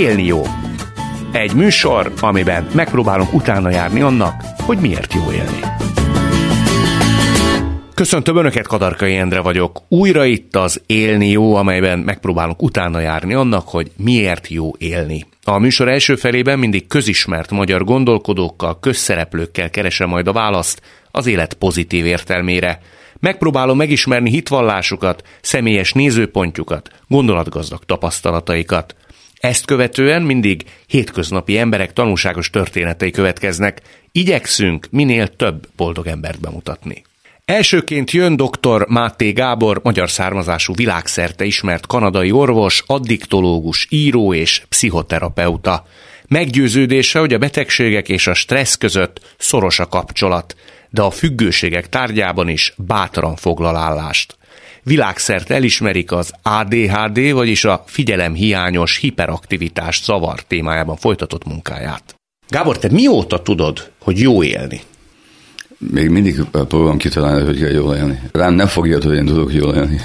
Élni jó. Egy műsor, amiben megpróbálunk utána járni annak, hogy miért jó élni. Köszöntöm Önöket, Kadarkai Endre vagyok. Újra itt az Élni jó, amelyben megpróbálunk utána járni annak, hogy miért jó élni. A műsor első felében mindig közismert magyar gondolkodókkal, közszereplőkkel keresem majd a választ az élet pozitív értelmére. Megpróbálom megismerni hitvallásukat, személyes nézőpontjukat, gondolatgazdag tapasztalataikat. Ezt követően mindig hétköznapi emberek tanulságos történetei következnek. Igyekszünk minél több boldog embert bemutatni. Elsőként jön dr. Máté Gábor, magyar származású világszerte ismert kanadai orvos, addiktológus, író és pszichoterapeuta. Meggyőződése, hogy a betegségek és a stressz között szoros a kapcsolat, de a függőségek tárgyában is bátran foglal állást. Világszerte elismerik az ADHD, vagyis a figyelemhiányos hiperaktivitás zavar témájában folytatott munkáját. Gábor, te mióta tudod, hogy jó élni? még mindig próbálom kitalálni, hogy kell jól élni. Rám nem fogja, hogy én tudok jól élni.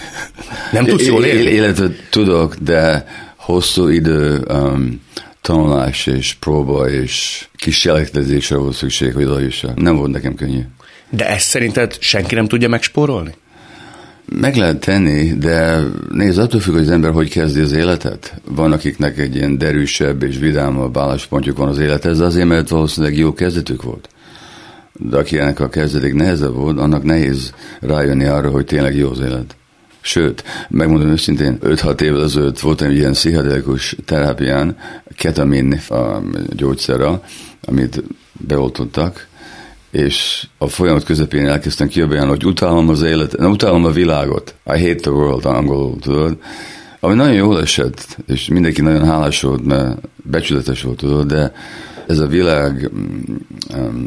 Nem tudsz jól élni? Életet tudok, de hosszú idő um, tanulás és próba és kis cselekedésre volt szükség, hogy oda Nem volt nekem könnyű. De ezt szerinted senki nem tudja megspórolni? Meg lehet tenni, de nézd, attól függ, hogy az ember hogy kezdi az életet. Van, akiknek egy ilyen derűsebb és vidámabb álláspontjuk van az élethez, de azért, mert valószínűleg jó kezdetük volt de akinek a kezdeték nehezebb volt, annak nehéz rájönni arra, hogy tényleg jó az élet. Sőt, megmondom őszintén, 5-6 évvel ezelőtt voltam egy ilyen pszichedelikus terápián, ketamin a gyógyszerrel, amit beoltottak, és a folyamat közepén elkezdtem kiabálni, hogy utálom az életet, nem utálom a világot. I hate the world, angolul, tudod. Ami nagyon jól esett, és mindenki nagyon hálás volt, mert becsületes volt, tudod, de ez a világ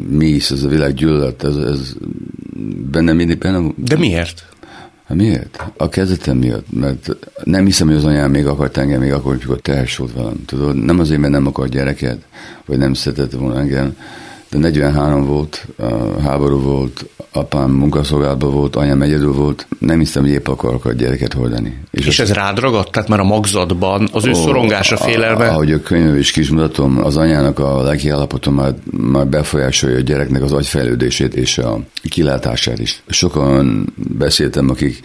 mész, ez a világ gyűlölet, ez, ez benne mindig benne. De miért? Hát miért? A kezdetem miatt, mert nem hiszem, hogy az anyám még akart engem, még akkor, amikor terhes volt velem, tudod? Nem azért, mert nem akart gyereket, vagy nem szeretett volna engem, de 43 volt, háború volt, apám munkaszolgálatban volt, anyám egyedül volt, nem hiszem, hogy épp akarok a gyereket hordani. És, és ez rád ragadt? Tehát már a magzatban az ő ó, szorongása, félelme? Ahogy a könyv is kismutatom, az anyának a lelki állapotom már, már befolyásolja a gyereknek az agyfejlődését és a kilátását is. Sokan beszéltem, akik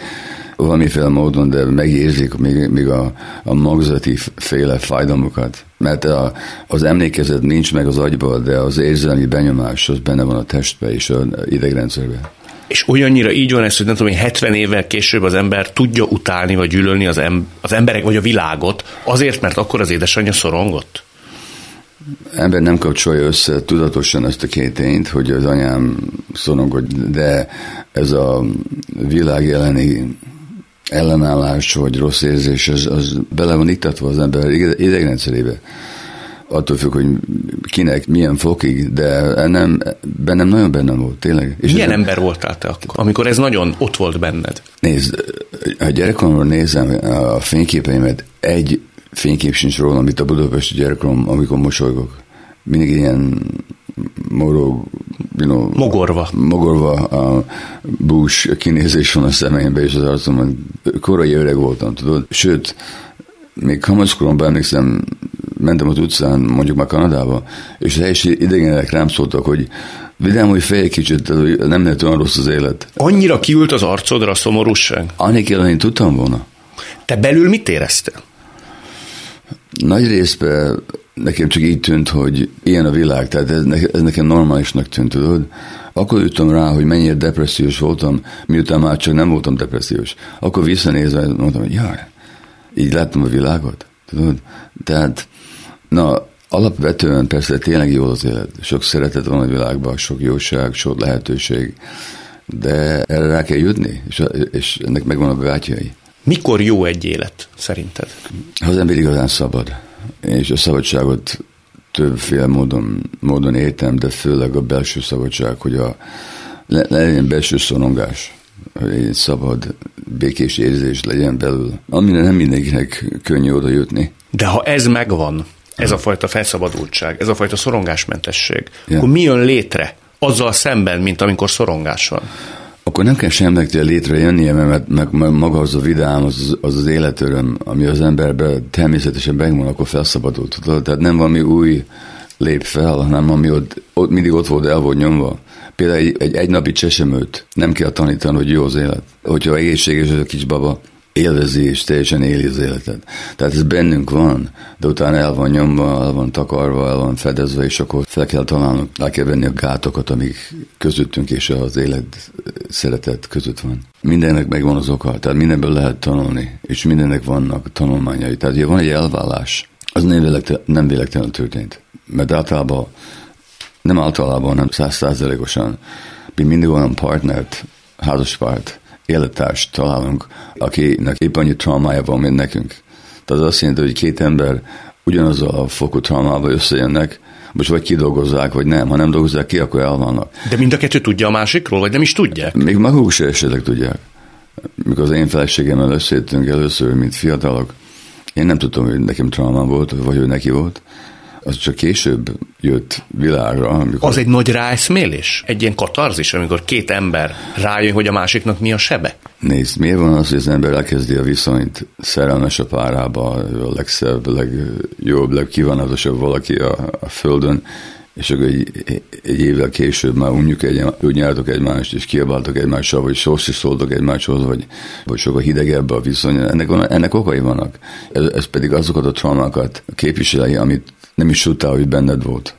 valamiféle módon, de megérzik még, még a, a magzati féle fájdalmukat. Mert a, az emlékezet nincs meg az agyból, de az érzelmi benyomás az benne van a testbe és az idegrendszerben. És olyannyira így van ez, hogy nem tudom, hogy 70 évvel később az ember tudja utálni vagy gyűlölni az, em- az emberek vagy a világot, azért, mert akkor az édesanyja szorongott? ember nem kapcsolja össze tudatosan ezt a két tényt, hogy az anyám szorongott, de ez a világ jeleni ellenállás vagy rossz érzés, az, az bele van iktatva az ember idegrendszerébe. Attól függ, hogy kinek, milyen fokig, de nem, bennem nagyon bennem volt, tényleg. És milyen ez ember voltál te akkor, amikor ez nagyon ott volt benned? Nézd, a gyerekkoromról nézem a fényképeimet, egy fénykép sincs róla, amit a budapesti gyerekkorom, amikor mosolygok. Mindig ilyen morog, you know, mogorva. Mogorva a bús kinézés van a szemeimbe és az arcomban. Korai öreg voltam, tudod. Sőt, még kamaszkoromban emlékszem, mentem az utcán, mondjuk már Kanadába, és az első idegenek rám szóltak, hogy vidám, hogy fej kicsit, nem lehet olyan rossz az élet. Annyira kiült az arcodra a szomorúság? Annik én tudtam volna. Te belül mit éreztél? Nagy részben nekem csak így tűnt, hogy ilyen a világ, tehát ez, ez nekem normálisnak tűnt, tudod? Akkor jöttem rá, hogy mennyire depressziós voltam, miután már csak nem voltam depressziós. Akkor visszanézve mondtam, hogy jaj, így láttam a világot, tudod? Tehát, na, alapvetően persze tényleg jó az élet. Sok szeretet van a világban, sok jóság, sok lehetőség, de erre rá kell jutni, és, és ennek megvan a bevátjai. Mikor jó egy élet, szerinted? Ha az ember igazán szabad és a szabadságot többféle módon, módon értem, de főleg a belső szabadság, hogy a, le, legyen belső szorongás, hogy egy szabad, békés érzés legyen belül, amire nem mindenkinek könnyű oda jutni. De ha ez megvan, ez a fajta felszabadultság, ez a fajta szorongásmentesség, ja. akkor mi jön létre azzal szemben, mint amikor szorongás van? Akkor nem kell semminek létrejönnie, mert meg maga az a vidám, az az, az életöröm, ami az emberben természetesen megvan, akkor felszabadult. Tehát nem valami új lép fel, hanem ami ott, ott mindig ott volt, el volt nyomva. Például egy, egy egynapi csesemőt nem kell tanítani, hogy jó az élet. Hogyha egészséges az a kis baba, élvezi és teljesen éli az életet. Tehát ez bennünk van, de utána el van nyomva, el van takarva, el van fedezve, és akkor fel kell találnunk, el kell venni a gátokat, amik közöttünk és az élet szeretet között van. Mindennek megvan az oka, tehát mindenből lehet tanulni, és mindennek vannak tanulmányai. Tehát ha van egy elvállás, az nem véletlenül, nem véletlenül történt. Mert általában, nem általában, nem százszázalékosan, mi mindig olyan partnert, házaspárt, élettárs találunk, akinek épp annyi traumája van, mint nekünk. Tehát az azt jelenti, hogy két ember ugyanaz a fokú traumával összejönnek, most vagy kidolgozzák, vagy nem. Ha nem dolgozzák ki, akkor elvannak. De mind a kettő tudja a másikról, vagy nem is tudják? Még maguk se esetleg tudják. Mikor az én feleségemmel összejöttünk először, mint fiatalok, én nem tudtam, hogy nekem traumám volt, vagy hogy neki volt az csak később jött világra. Amikor... Az egy nagy ráeszmélés? Egy ilyen katarzis, amikor két ember rájön, hogy a másiknak mi a sebe? Nézd, miért van az, hogy az ember elkezdi a viszonyt szerelmes a párába, a legszebb, legjobb, legkívánatosabb valaki a, a földön, és akkor egy, egy évvel később már unjuk egy, úgy nyártok egymást, és kiabáltok egymással, vagy sossi szóltok egymáshoz, vagy, vagy sokkal hidegebb a viszony. Ennek, ennek okai vannak. Ez, ez pedig azokat a traumákat képviseli, amit nem is tudtál, hogy benned volt,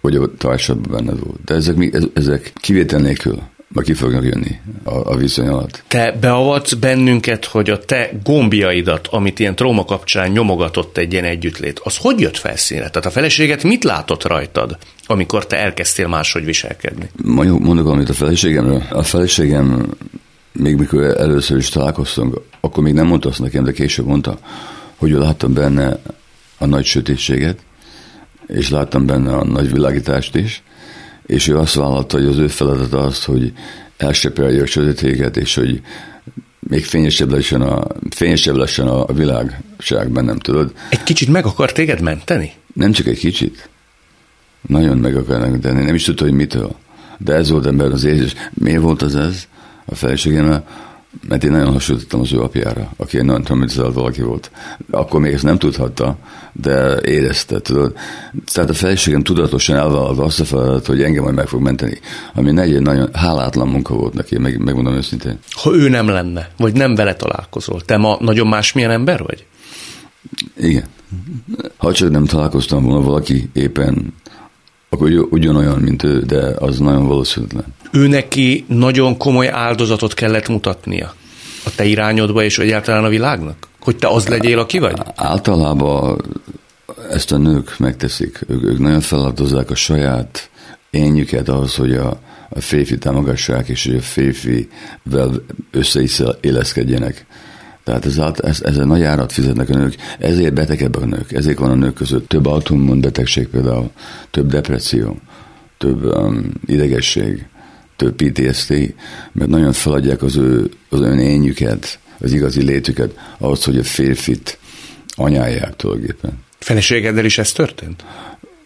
vagy a társadban benned volt. De ezek, ezek kivétel nélkül ma ki fognak jönni a, a viszony alatt. Te beavatsz bennünket, hogy a te gombjaidat, amit ilyen tróma kapcsán nyomogatott egy ilyen együttlét, az hogy jött felszínre? Tehát a feleséget mit látott rajtad, amikor te elkezdtél máshogy viselkedni? Mondjuk, mondok valamit a feleségemről. A feleségem, még mikor először is találkoztunk, akkor még nem mondta azt nekem, de később mondta, hogy láttam benne a nagy sötétséget, és láttam benne a nagy világítást is, és ő azt vállalta, hogy az ő feladata az, hogy elsöpelje a sötétséget, és hogy még fényesebb lesen a, fényesebb lesen a világság bennem, tudod? Egy kicsit meg akar téged menteni? Nem csak egy kicsit. Nagyon meg akarnak menteni. Nem is tudta, hogy mitől. De ez volt ember az érzés. Miért volt az ez? A feleségemmel mert én nagyon hasonlítottam az ő apjára, aki egy nagyon traumatizált valaki volt. Akkor még ezt nem tudhatta, de érezte, tudod. Tehát a feleségem tudatosan elvállalta azt a feladat, hogy engem majd meg fog menteni, ami egy nagyon hálátlan munka volt neki, meg, megmondom őszintén. Ha ő nem lenne, vagy nem vele találkozol, te ma nagyon másmilyen ember vagy? Igen. Ha csak nem találkoztam volna valaki éppen akkor ugyanolyan, mint ő, de az nagyon valószínűtlen. Ő neki nagyon komoly áldozatot kellett mutatnia a te irányodba és egyáltalán a világnak? Hogy te az legyél, aki vagy? Általában ezt a nők megteszik. Ők, ők nagyon feláldozzák a saját énjüket ahhoz, hogy a, a férfi támogassák, és hogy a férfivel összeéleszkedjenek. Tehát ez, ez, ez egy nagy árat fizetnek a nők, ezért betegebbek a nők, ezért van a nők között több autoimmun betegség például, több depresszió, több um, idegesség, több PTSD, mert nagyon feladják az ő, az ön ényüket, az igazi létüket, ahhoz, hogy a férfit anyálják tulajdonképpen. Feleségeddel is ez történt?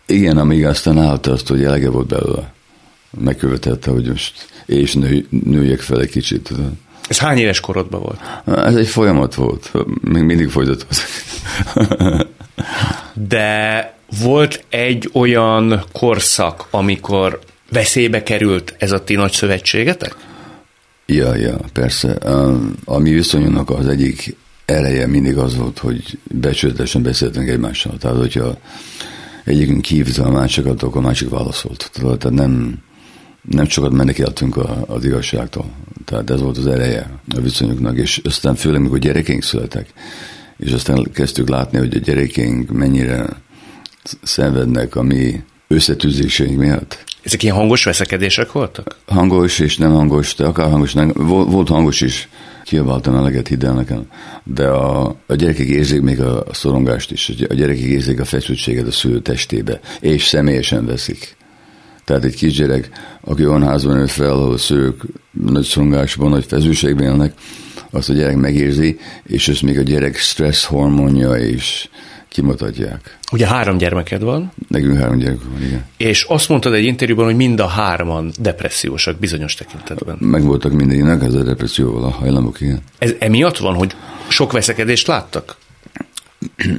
Igen, amíg aztán állt azt, hogy elege volt belőle. Megkövetette, hogy most és nő, nőjek fel egy kicsit. Tudod. Ez hány éves korodban volt? Ez egy folyamat volt, még mindig folytatódik. De volt egy olyan korszak, amikor veszélybe került ez a ti nagy szövetségetek? Ja, ja, persze. A, mi viszonyunknak az egyik ereje mindig az volt, hogy becsületesen beszéltünk egymással. Tehát, hogyha egyikünk hívta a másikat, akkor a másik válaszolt. Tehát nem, nem sokat menekéltünk az igazságtól. Tehát ez volt az ereje a viszonyoknak, és aztán főleg, amikor gyerekeink születek, és aztán kezdtük látni, hogy a gyerekeink mennyire szenvednek a mi összetűzéseink miatt. Ezek ilyen hangos veszekedések voltak? Hangos és nem hangos, de akár hangos, nem, volt, volt hangos is, kiabáltam eleget, hidd el nekem. De a, a gyerekek érzik még a szorongást is, a gyerekek érzik a feszültséget a szülő testébe, és személyesen veszik. Tehát egy kisgyerek, aki olyan házban nőtt fel, ahol a szők nagy szorongásban, nagy feszültségben élnek, azt a gyerek megérzi, és ezt még a gyerek stressz hormonja és kimutatják. Ugye három gyermeked van? Nekünk három gyermek van, igen. És azt mondtad egy interjúban, hogy mind a hárman depressziósak bizonyos tekintetben. Meg voltak mindenkinek ez a depresszióval a hajlamok, igen. Ez emiatt van, hogy sok veszekedést láttak?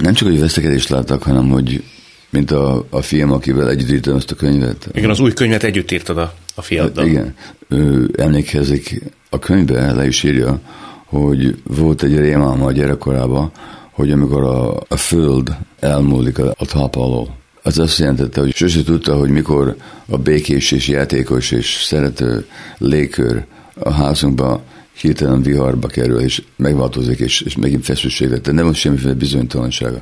Nem csak, hogy veszekedést láttak, hanem hogy mint a, a film, akivel együtt írtam ezt a könyvet. Igen, az új könyvet együtt írtad a, a fiaddal. Igen. Ő emlékezik, a könyvbe le is írja, hogy volt egy rémálma a gyerekkorában, hogy amikor a, a föld elmúlik a, a talp alól, az azt jelentette, hogy sose tudta, hogy mikor a békés és játékos és szerető légkör a házunkba hirtelen viharba kerül, és megváltozik, és, és megint feszültség lett. Nem volt semmiféle bizonytalansága.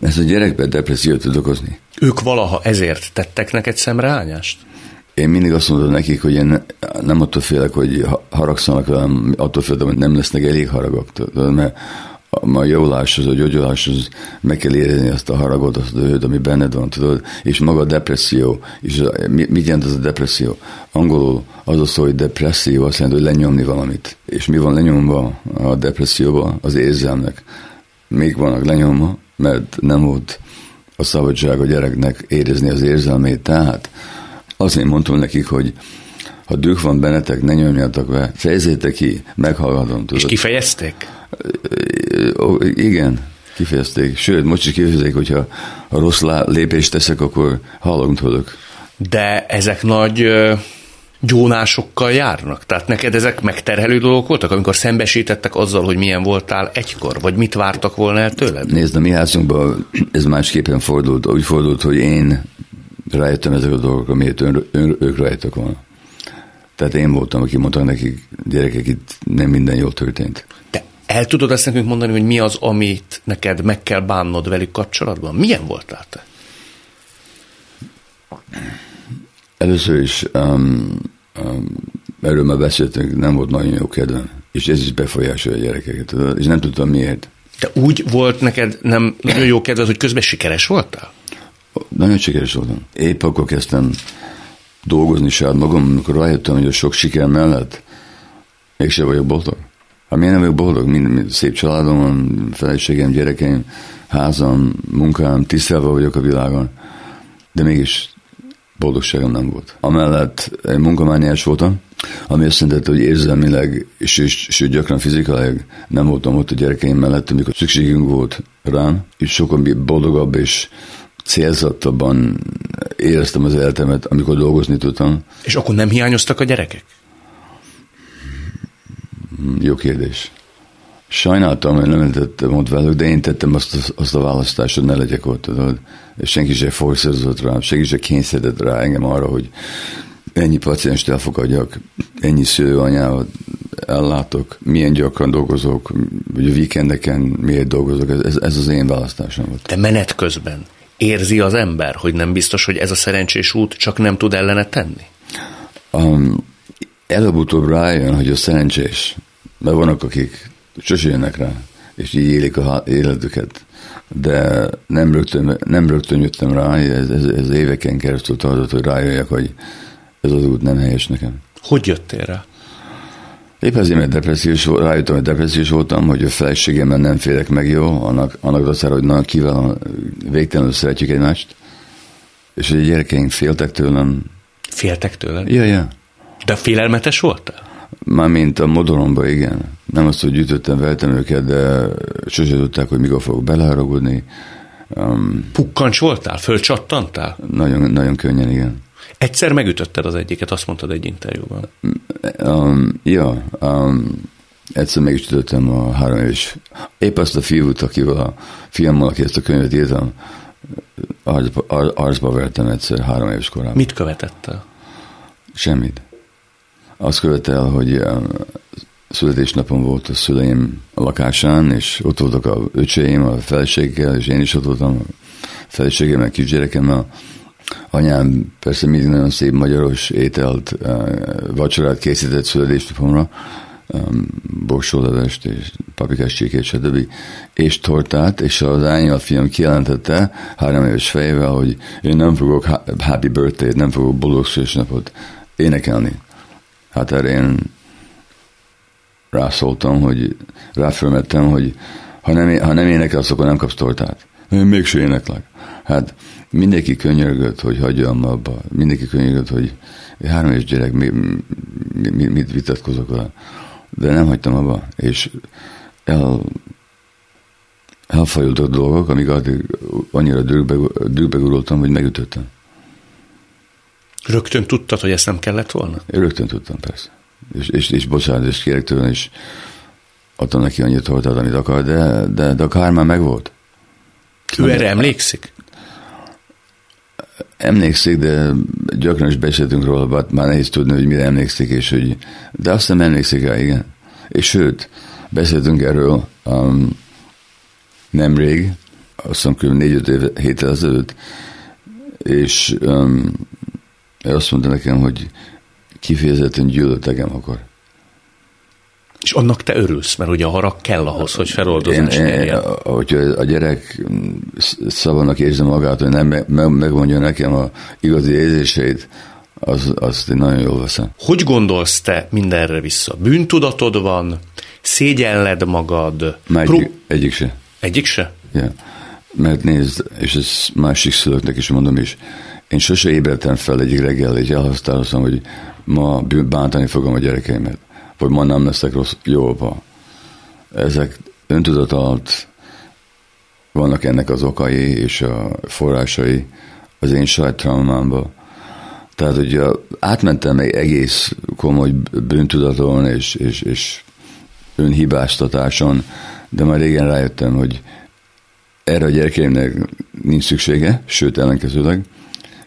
Ez a gyerekben depressziót tud okozni. Ők valaha ezért tettek neked szemreányást? Én mindig azt mondom nekik, hogy én nem attól félek, hogy haragszanak velem, attól félek, hogy nem lesznek elég haragok. Mert a javuláshoz, a gyógyuláshoz meg kell érezni azt a haragot, azt a hőt, ami benned van, tudod, és maga a depresszió, és mit jelent az a depresszió? Angolul az a szó, hogy depresszió, azt jelenti, hogy lenyomni valamit. És mi van lenyomva a depresszióban? Az érzelmek. Még vannak lenyomva, mert nem volt a szabadság a gyereknek érezni az érzelmét, tehát azért mondtam nekik, hogy ha düh van bennetek, ne nyomjatok be, fejezétek ki, meghallgatom. Tudod. És kifejezték? Igen, kifejezték. Sőt, most is kifejezik, hogyha a rossz lépést teszek, akkor hallom tudok. De ezek nagy gyónásokkal járnak? Tehát neked ezek megterhelő dolgok voltak, amikor szembesítettek azzal, hogy milyen voltál egykor, vagy mit vártak volna el tőled? Nézd, a mi házunkban ez másképpen fordult. Úgy fordult, hogy én rájöttem ezek a dolgok, amiért ön, ön, ők rájöttek volna. Tehát én voltam, aki mondta nekik, gyerekek, itt nem minden jól történt. Te el tudod ezt nekünk mondani, hogy mi az, amit neked meg kell bánnod velük kapcsolatban? Milyen voltál te? Először is um, um, erről már beszéltünk, nem volt nagyon jó kedvem, és ez is befolyásolja a gyerekeket, és nem tudtam miért. De úgy volt neked nem nagyon jó kedved, hogy közben sikeres voltál? Nagyon sikeres voltam. Épp akkor kezdtem dolgozni saját magam, amikor rájöttem, hogy a sok siker mellett mégsem vagyok boldog. Hát miért nem vagyok boldog? Mind, mind szép családom van, feleségem, gyerekeim, házam, munkám, tisztelve vagyok a világon, de mégis boldogságom nem volt. Amellett egy munkamániás voltam, ami azt jelenti, hogy érzelmileg, és, és, és gyakran fizikailag nem voltam ott a gyerekeim mellett, amikor szükségünk volt rám, és sokkal boldogabb és célzottabban éreztem az életemet, amikor dolgozni tudtam. És akkor nem hiányoztak a gyerekek? Jó kérdés. Sajnáltam, hogy nem lehetett ott velük, de én tettem azt, azt a választást, hogy ne legyek ott, tudod. És senki se forszírozott rám, senki se kényszerített rá engem arra, hogy ennyi pacienst elfogadjak, ennyi szülőanyával ellátok, milyen gyakran dolgozok, vagy a víkendeken miért dolgozok, ez, ez az én választásom volt. De menet közben érzi az ember, hogy nem biztos, hogy ez a szerencsés út csak nem tud ellene tenni? Um, előbb-utóbb rájön, hogy a szerencsés, mert vannak, akik sosem jönnek rá, és így élik a életüket. De nem rögtön, nem rögtön jöttem rá, ez, ez, ez éveken keresztül tartott, hogy rájöjjek, hogy ez az út nem helyes nekem. Hogy jöttél rá? Épp azért, mert depressziós, rájöttem, hogy depressziós voltam, hogy a feleségemmel nem félek meg jó, annak, annak dacára, hogy na, kivel végtelenül szeretjük egymást, és hogy a gyerekeink féltek tőlem. Féltek tőlem? Ja, ja. De félelmetes voltál? Mármint a modoromba, igen. Nem azt, hogy gyűjtöttem, veltem őket, de sose tudták, hogy mikor fogok beleharagudni. Um, Pukkancs voltál? Fölcsattantál? Nagyon, nagyon könnyen, igen. Egyszer megütötted az egyiket, azt mondtad egy interjúban. Um, ja, um, egyszer meg is ütöttem a három éves. Épp azt a fiút, akivel a fiammal, aki ezt a könyvet írtam, arcba, arcba vertem egyszer három éves korában. Mit követett Semmit. Azt követel, hogy születésnapom volt a szüleim a lakásán, és ott voltak a öcseim, a feleségekkel, és én is ott voltam a feleségemmel, kisgyerekemmel, Anyám persze mindig nagyon szép magyaros ételt, eh, vacsorát készített születésnapomra, borsólevest és papikás csirkét, stb. és tortát, és az a fiam kijelentette három éves fejével, hogy én nem fogok happy birthday nem fogok boldog születésnapot énekelni. Hát erre én rászóltam, hogy ráfölmettem, hogy ha nem, ha nem énekelsz, akkor nem kapsz tortát. Én mégse éneklek. Hát mindenki könyörgött, hogy hagyjam abba. Mindenki könyörgött, hogy három éves gyerek, mi, mi, mi, mit vitatkozok vele. De nem hagytam abba, és el, elfajultak dolgok, amíg addig annyira dürbe, gurultam, hogy megütöttem. Rögtön tudtad, hogy ezt nem kellett volna? Én rögtön tudtam, persze. És, és, és bocsánat, és kérek tőle, és adtam neki annyit tortát, amit akar, de, de, de a kár már megvolt. Ő erre emlékszik? Emlékszik, de gyakran is beszéltünk róla, bár már nehéz tudni, hogy mire emlékszik, és hogy, de azt nem emlékszik rá, igen. És sőt, beszéltünk erről um, nemrég, azt hiszem kb. négy-öt év, héttel ezelőtt, és um, azt mondta nekem, hogy kifejezetten gyűlölt engem akkor. És annak te örülsz, mert ugye a harag kell ahhoz, hogy feloldozás nyerjen. Hogyha a gyerek szabadnak érzi magát, hogy nem megmondja nekem a igazi érzéseit, az, azt én nagyon jól veszem. Hogy gondolsz te mindenre vissza? Bűntudatod van? Szégyelled magad? Már Pró- egyik, egyik se. Egyik se? Ja. Mert nézd, és ez másik szülőknek is mondom is, én sose ébredtem fel egyik reggel, és elhatároztam, hogy ma bántani fogom a gyerekeimet vagy ma nem leszek rossz, jó apa. Ezek öntudat alatt vannak ennek az okai és a forrásai az én saját traumámba. Tehát ugye átmentem egy egész komoly bűntudaton és, és, és önhibáztatáson, de már régen rájöttem, hogy erre a gyerekeimnek nincs szüksége, sőt ellenkezőleg,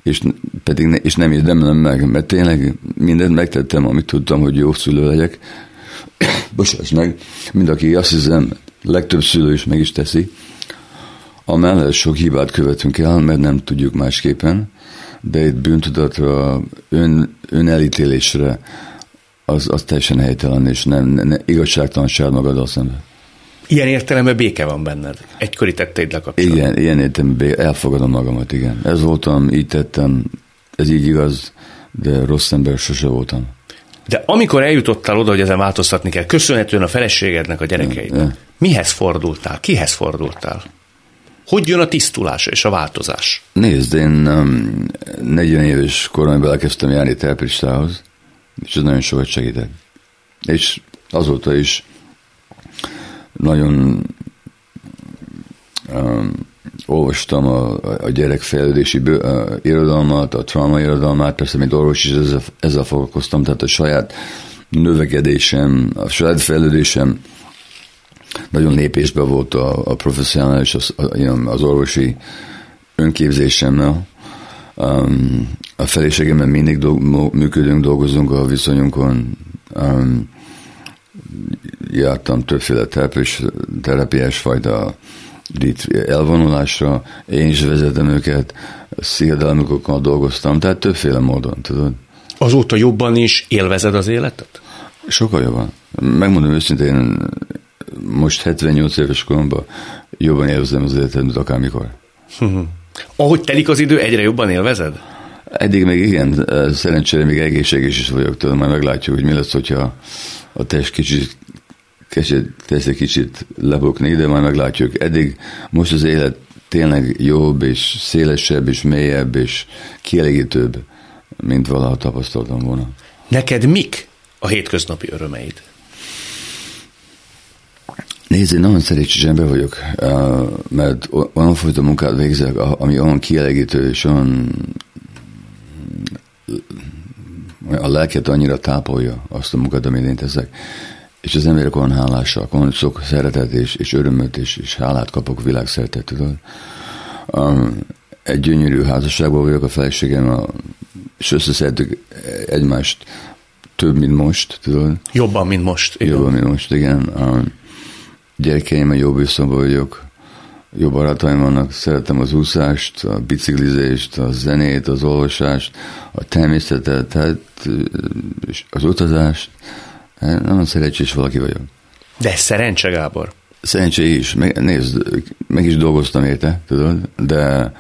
és pedig és nem érdemlem meg, mert tényleg mindent megtettem, amit tudtam, hogy jó szülő legyek. Bocsáss meg, mind aki azt hiszem, legtöbb szülő is meg is teszi. Amellett sok hibát követünk el, mert nem tudjuk másképpen, de itt bűntudatra, ön, önelítélésre az, az teljesen helytelen, és nem, nem igazságtalanság magaddal szemben. Ilyen értelemben béke van benned. Egykori tetteid lekapcsolni. Igen, ilyen értelemben elfogadom magamat, igen. Ez voltam, így tettem, ez így igaz, de rossz ember sose voltam. De amikor eljutottál oda, hogy ezen változtatni kell, köszönhetően a feleségednek, a gyerekeidnek, mihez fordultál? Kihez fordultál? Hogy jön a tisztulás és a változás? Nézd, én um, 40 éves koromban elkezdtem járni terpistához, és ez nagyon sokat segített. És azóta is nagyon um, olvastam a, a gyerekfejlődési a irodalmat, a trauma irodalmát, persze, mint orvos is ezzel, ezzel foglalkoztam, tehát a saját növekedésem, a saját fejlődésem nagyon lépésben volt a, a professzionális, az, az orvosi önképzésemmel. Um, a feleségemmel mindig dolg, működünk, dolgozunk a viszonyunkon. Um, jártam többféle terápiás, terápiás fajta elvonulásra, én is vezetem őket, sziedelmükokkal dolgoztam, tehát többféle módon, tudod. Azóta jobban is élvezed az életet? Sokkal jobban. Megmondom őszintén, most 78 éves koromban jobban élvezem az életet, mint akármikor. Ahogy telik az idő, egyre jobban élvezed? Eddig még igen, szerencsére még egészséges is vagyok, tudom, majd meglátjuk, hogy mi lesz, hogyha a test kicsit kicsit, egy kicsit lebukni, de majd meglátjuk. Eddig most az élet tényleg jobb, és szélesebb, és mélyebb, és kielégítőbb, mint valaha tapasztaltam volna. Neked mik a hétköznapi örömeid? Nézd, én nagyon szerencsés ember vagyok, mert olyan fajta munkát végzek, ami olyan kielégítő, és olyan a lelket annyira tápolja azt a munkát, amit én teszek, és az emberek olyan hálásak, olyan sok szeretet és, és örömöt és, és hálát kapok világszerte, tudod. Um, egy gyönyörű házasságban vagyok a feleségem, és összeszedtük egymást több, mint most, tudod. Jobban, mint most. Igen. Jobban, mint most, igen. A gyerekeim, jobb viszonyban vagyok, jó barátaim vannak, szeretem az úszást, a biciklizést, a zenét, az olvasást, a természetet, tehát az utazást, Hát, nagyon szerencsés valaki vagyok. De szerencse, Gábor. Szerencse is. Meg, nézd, meg is dolgoztam érte, tudod, de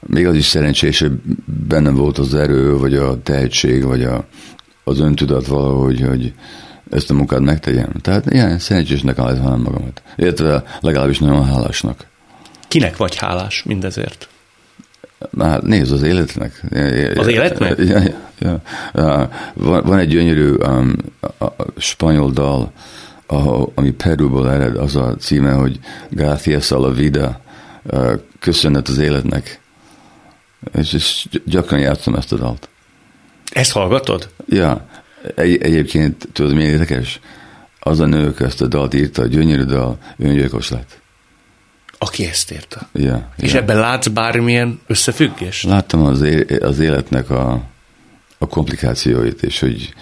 még az is szerencsés, hogy bennem volt az erő, vagy a tehetség, vagy a, az öntudat valahogy, hogy ezt a munkát megtegyem. Tehát ilyen szerencsésnek állítanám magamat. Illetve legalábbis nagyon hálásnak. Kinek vagy hálás mindezért? Már nézd az életnek. Az életnek? Ja, ja, ja. Van, van egy gyönyörű um, a, a spanyol dal, a, ami Perúból ered, az a címe, hogy Gracias a la vida, uh, köszönet az életnek. És, és gyakran játszom ezt a dalt. Ezt hallgatod? Ja. Egy, egyébként tudod, milyen érdekes? Az a nő, ezt a dalt írta, a gyönyörű dal, öngyilkos lett. Aki ezt írta. Ja, És ja. ebben látsz bármilyen összefüggést? Láttam az, é- az életnek a, a komplikációit, és hogy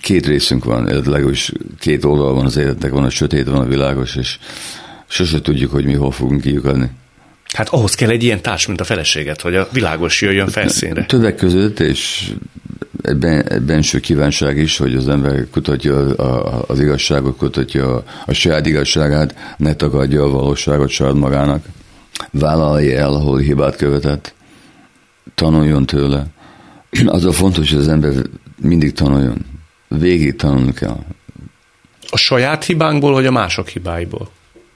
két részünk van, legalábbis két oldal van az életnek, van a sötét, van a világos, és sose tudjuk, hogy mi hol fogunk kiukadni. Hát ahhoz kell egy ilyen társ, mint a feleséget, hogy a világos jöjjön felszínre. Többek között, és benső kívánság is, hogy az ember kutatja az igazságot, kutatja a, a saját igazságát, ne tagadja a valóságot saját magának, vállalja el, ahol hibát követett, tanuljon tőle. Az a fontos, hogy az ember mindig tanuljon. Végig tanulni kell. A saját hibánkból, vagy a mások hibáiból?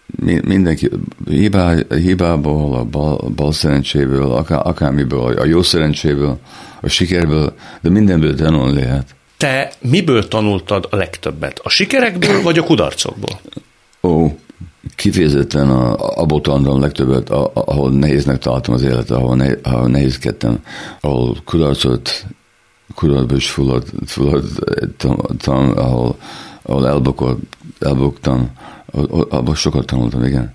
Mi- Mindenki hibá, hibából, a bal, bal szerencséből, akár, akármiből, a jó szerencséből, a sikerből, de mindenből tanulni lehet. Te miből tanultad a legtöbbet? A sikerekből, vagy a kudarcokból? Ó, kifejezetten a, abból tanultam legtöbbet, a- ahol nehéznek találtam az életet, ahol, ne, ahol nehézkedtem, ahol kudarcot, kudarcba is fulladt, tam, ahol, ahol elbukott, elbuktam, abból sokat tanultam, igen.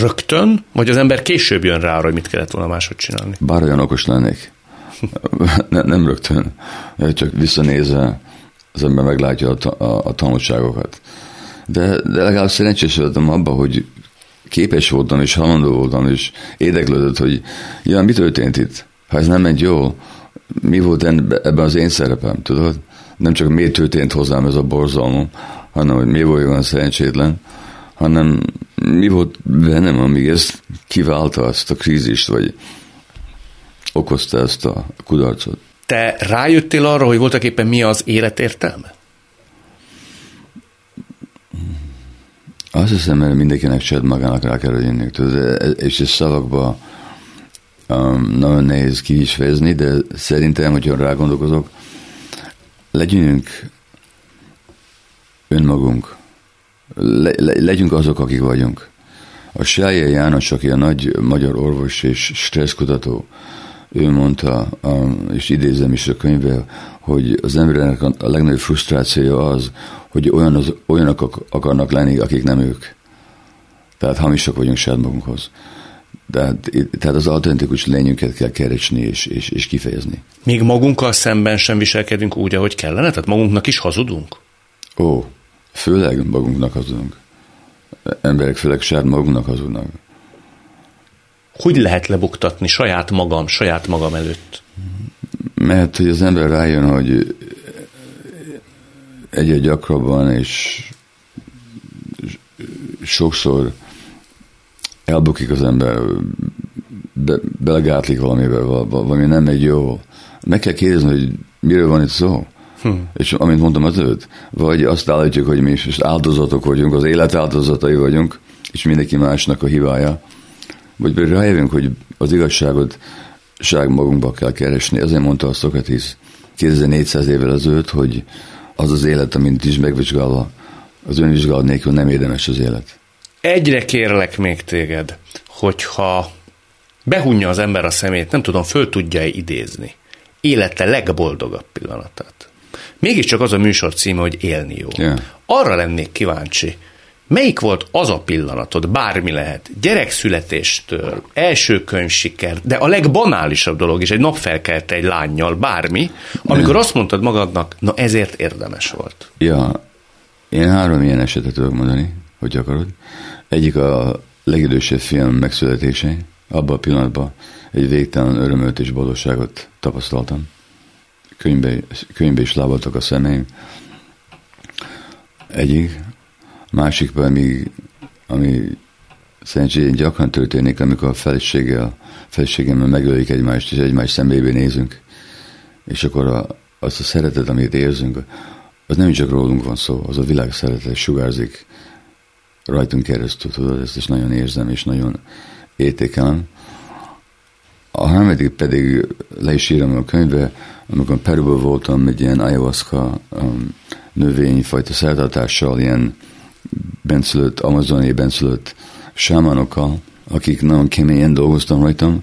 Rögtön, vagy az ember később jön rá arra, hogy mit kellett volna máshogy csinálni? Bár olyan okos lennék. ne, nem rögtön, csak visszanézve az ember meglátja a, a, a tanulságokat. De, de legalább szerencsés voltam abban, hogy képes voltam, és halandó voltam, és érdeklődött, hogy ja, mi történt itt? Ha ez nem ment jól, mi volt en- ebben az én szerepem, tudod? Nem csak miért történt hozzám ez a borzalmam, hanem hogy mi volt olyan szerencsétlen, hanem mi volt bennem, amíg ezt kiválta ezt a krízist, vagy okozta ezt a kudarcot. Te rájöttél arra, hogy voltak éppen mi az élet értelme? Azt hiszem, mert mindenkinek saját magának rá kell jönni, tudod, és ez szavakba um, nagyon nehéz ki is fejezni, de szerintem, hogyha rágondolkozok, legyünk önmagunk, le, le, legyünk azok, akik vagyunk. A Sája János, aki a nagy magyar orvos és stresszkutató, ő mondta, és idézem is a könyvbe, hogy az embernek a legnagyobb frusztrációja az, hogy olyan az, olyanok ak- akarnak lenni, akik nem ők. Tehát hamisak vagyunk saját magunkhoz. Tehát, tehát az autentikus lényünket kell keresni és, és, és kifejezni. Még magunkkal szemben sem viselkedünk úgy, ahogy kellene? Tehát magunknak is hazudunk? Ó, főleg magunknak hazudunk. Emberek főleg saját magunknak hazudnak. Hogy lehet lebuktatni saját magam, saját magam előtt? Mert hogy az ember rájön, hogy egyre gyakrabban és sokszor elbukik az ember, be, belegátlik valamivel, val- val- valami nem megy jó. Meg kell kérdezni, hogy miről van itt szó. Hm. És amint mondtam az előtt, vagy azt állítjuk, hogy mi is áldozatok vagyunk, az élet áldozatai vagyunk, és mindenki másnak a hibája. Vagy pedig rájövünk, hogy az igazságot ság magunkba kell keresni. Ezért mondta a Szokratész 2400 évvel ezelőtt, hogy az az élet, amint is megvizsgálva, az önvizsgálat nélkül nem érdemes az élet. Egyre kérlek még téged, hogyha behunja az ember a szemét, nem tudom, föl tudja-e idézni élete legboldogabb pillanatát. Mégiscsak az a műsor címe, hogy élni jó. Yeah. Arra lennék kíváncsi, melyik volt az a pillanatod, bármi lehet, gyerekszületéstől, első könyvsiker, de a legbanálisabb dolog is, egy nap felkelte egy lányjal, bármi, amikor azt mondtad magadnak, na ezért érdemes volt. Ja, én három ilyen esetet tudok mondani, hogy akarod. Egyik a legidősebb fiam megszületése. Abban a pillanatban egy végtelen örömöt és boldogságot tapasztaltam. Könyvbe, könyvbe is lábaltak a szemeim. Egyik. Másik pedig, ami szerencsére gyakran történik, amikor a feleséggel, feleségemmel megölik egymást, és egymás szemébe nézünk. És akkor a, azt a szeretet, amit érzünk, az nem csak rólunk van szó, az a világ szeretet sugárzik rajtunk keresztül, tudod, ezt is nagyon érzem, és nagyon értékelem. A harmadik pedig le is írom a könyvbe, amikor Peruban voltam egy ilyen ayahuasca um, növényfajta szertartással, ilyen benszülött, amazoni benszülött sámanokkal, akik nagyon keményen dolgoztam rajtam,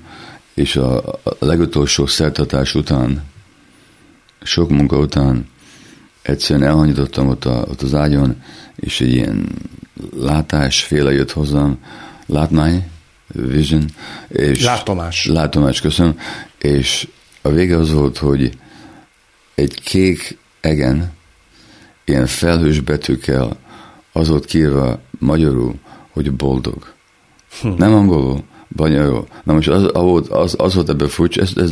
és a, a legutolsó szertartás után, sok munka után egyszerűen elhanyítottam ott, a, ott az ágyon, és egy ilyen látás féle jött hozzám, látmány, vision, és látomás. Látomás, köszönöm, és a vége az volt, hogy egy kék egen, ilyen felhős betűkkel az volt kírva magyarul, hogy boldog. Hm. Nem angolul, banyajó. Na most az, az, az, az volt ebben furcsa, ez, ez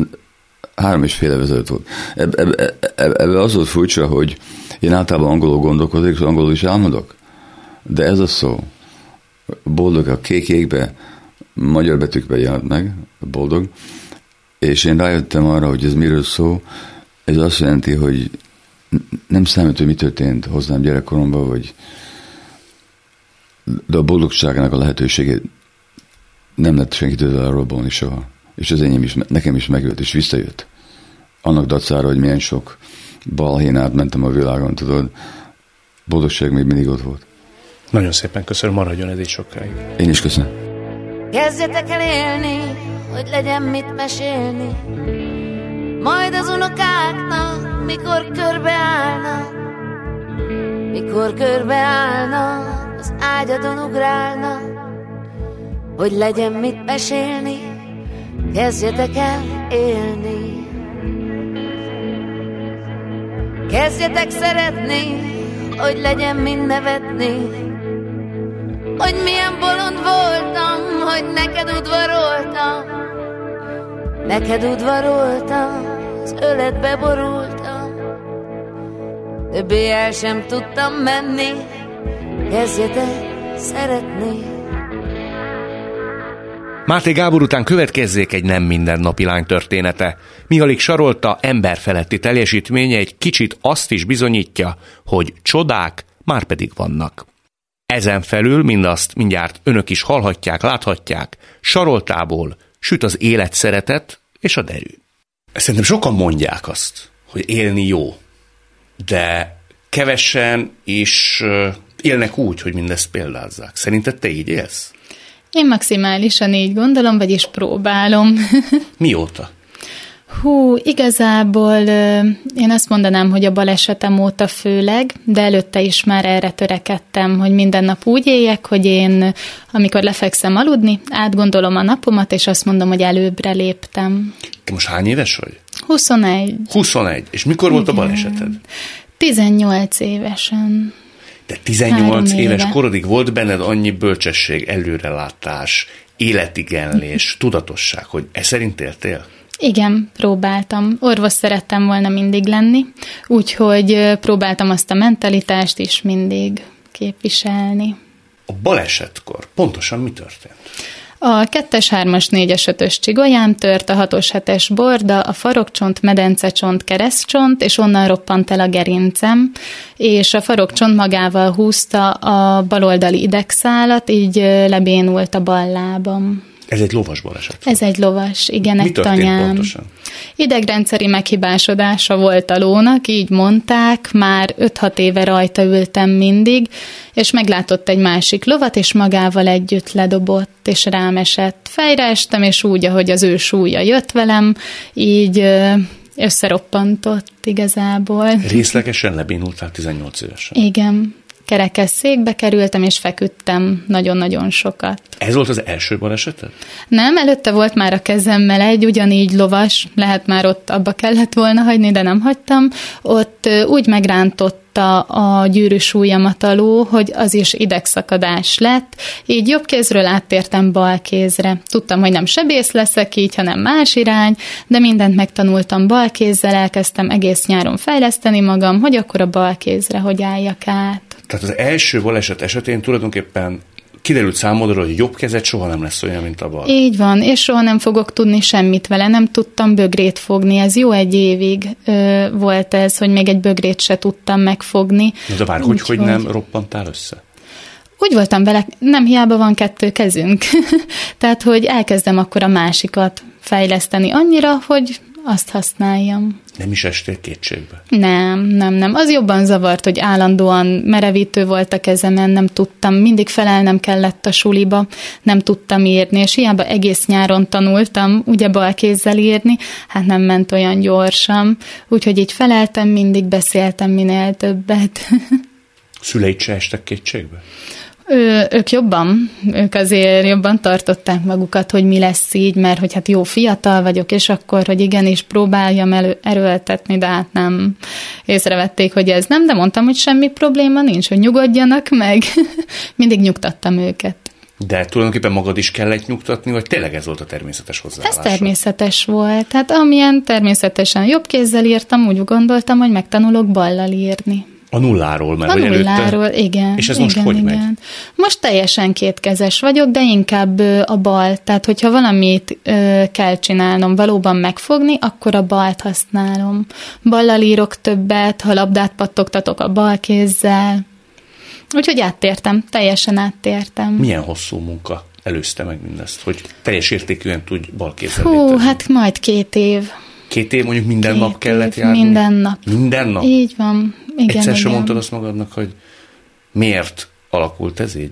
három és fél éve volt. Ebben ebbe, ebbe az volt furcsa, hogy én általában angolul gondolkodik, és angolul is álmodok. De ez a szó, boldog a kék égbe, magyar betűkben jelent meg, boldog, és én rájöttem arra, hogy ez miről szó, ez azt jelenti, hogy nem számít, hogy mi történt hozzám gyerekkoromban, vagy de a boldogságnak a lehetőségét nem lett senkitől elrabolni soha. És az enyém is, nekem is megjött, és visszajött. Annak dacára, hogy milyen sok balhén átmentem a világon, tudod, boldogság még mindig ott volt. Nagyon szépen köszönöm, maradjon ez így sokáig. Én is köszönöm. Kezdjetek el élni, hogy legyen mit mesélni, majd az unokáknak, mikor körbeállnak, mikor körbeállnak, az ágyadon ugrálnak, hogy legyen mit mesélni, kezdjetek el élni. Kezdjetek szeretni, hogy legyen mind nevetni, hogy milyen bolond voltam, hogy neked udvaroltam, neked udvaroltam, az öletbe borultam, többé el sem tudtam menni, kezdjetek szeretni. Máté Gábor után következzék egy nem mindennapi lány története. Mihalik Sarolta emberfeletti teljesítménye egy kicsit azt is bizonyítja, hogy csodák már pedig vannak. Ezen felül mindazt mindjárt önök is hallhatják, láthatják, Saroltából süt az élet szeretet és a derű. Szerintem sokan mondják azt, hogy élni jó, de kevesen is élnek úgy, hogy mindezt példázzák. Szerinted te így élsz? Én maximálisan így gondolom, vagyis próbálom. Mióta? Hú, igazából én azt mondanám, hogy a balesetem óta főleg, de előtte is már erre törekedtem, hogy minden nap úgy éljek, hogy én, amikor lefekszem aludni, átgondolom a napomat, és azt mondom, hogy előbbre léptem. Te most hány éves vagy? 21. 21. És mikor Igen. volt a baleseted? 18 évesen. De 18 éves korodig volt benned annyi bölcsesség, előrelátás, életigenlés, tudatosság, hogy e szerint éltél? Igen, próbáltam. Orvos szerettem volna mindig lenni, úgyhogy próbáltam azt a mentalitást is mindig képviselni. A balesetkor pontosan mi történt? A 2-es, 3-as, 4-es, 5-ös csigolyám tört, a 6-os, 7-es borda, a farokcsont, medencecsont, keresztcsont, és onnan roppant el a gerincem, és a farokcsont magával húzta a baloldali idegszálat, így lebénult a bal lábam. Ez egy lovas baleset. Ez egy lovas, igen, Mi egy tanyám. pontosan? Idegrendszeri meghibásodása volt a lónak, így mondták, már 5-6 éve rajta ültem mindig, és meglátott egy másik lovat, és magával együtt ledobott, és rám esett. Fejre estem, és úgy, ahogy az ő súlya jött velem, így összeroppantott igazából. Részlegesen lebénultál 18 évesen. Igen kerekes székbe kerültem, és feküdtem nagyon-nagyon sokat. Ez volt az első baleseted? Nem, előtte volt már a kezemmel egy, ugyanígy lovas, lehet már ott abba kellett volna hagyni, de nem hagytam. Ott úgy megrántotta a gyűrűs ujjamat alul, hogy az is idegszakadás lett, így jobb kézről áttértem bal kézre. Tudtam, hogy nem sebész leszek így, hanem más irány, de mindent megtanultam bal kézzel, elkezdtem egész nyáron fejleszteni magam, hogy akkor a bal kézre hogy álljak át. Tehát az első baleset esetén tulajdonképpen kiderült számodra, hogy jobb kezed soha nem lesz olyan, mint a bal. Így van, és soha nem fogok tudni semmit vele, nem tudtam bögrét fogni, ez jó egy évig ö, volt ez, hogy még egy bögrét se tudtam megfogni. De vár, hogy, hogy nem roppantál össze? úgy voltam vele, nem hiába van kettő kezünk. Tehát, hogy elkezdem akkor a másikat fejleszteni annyira, hogy azt használjam. Nem is estél kétségbe? Nem, nem, nem. Az jobban zavart, hogy állandóan merevítő volt a kezemen, nem tudtam, mindig felelnem kellett a suliba, nem tudtam írni, és hiába egész nyáron tanultam, ugye balkézzel írni, hát nem ment olyan gyorsan. Úgyhogy így feleltem, mindig beszéltem minél többet. Szüleid se estek kétségbe? Ő, ők jobban, ők azért jobban tartották magukat, hogy mi lesz így, mert hogy hát jó fiatal vagyok, és akkor, hogy igenis próbáljam elő, erőltetni, de hát nem észrevették, hogy ez nem, de mondtam, hogy semmi probléma nincs, hogy nyugodjanak meg. Mindig nyugtattam őket. De tulajdonképpen magad is kellett nyugtatni, vagy tényleg ez volt a természetes hozzáállás? Ez természetes volt. Tehát amilyen természetesen jobb kézzel írtam, úgy gondoltam, hogy megtanulok ballal írni. A nulláról, mert A vagy nulláról, előtte... igen. És ez igen, most hogy igen. megy? Most teljesen kétkezes vagyok, de inkább a bal. Tehát, hogyha valamit ö, kell csinálnom, valóban megfogni, akkor a balt használom. Ballal írok többet, ha labdát pattogtatok a bal kézzel. Úgyhogy áttértem, teljesen áttértem. Milyen hosszú munka előzte meg mindezt, hogy teljes értékűen tudj balkézzel Hú, létezni? hát majd két év. Két év mondjuk minden Két nap kellett év, járni? Minden nap. Minden nap? Így van. Igen, Egyszer sem mondtad azt magadnak, hogy miért alakult ez így?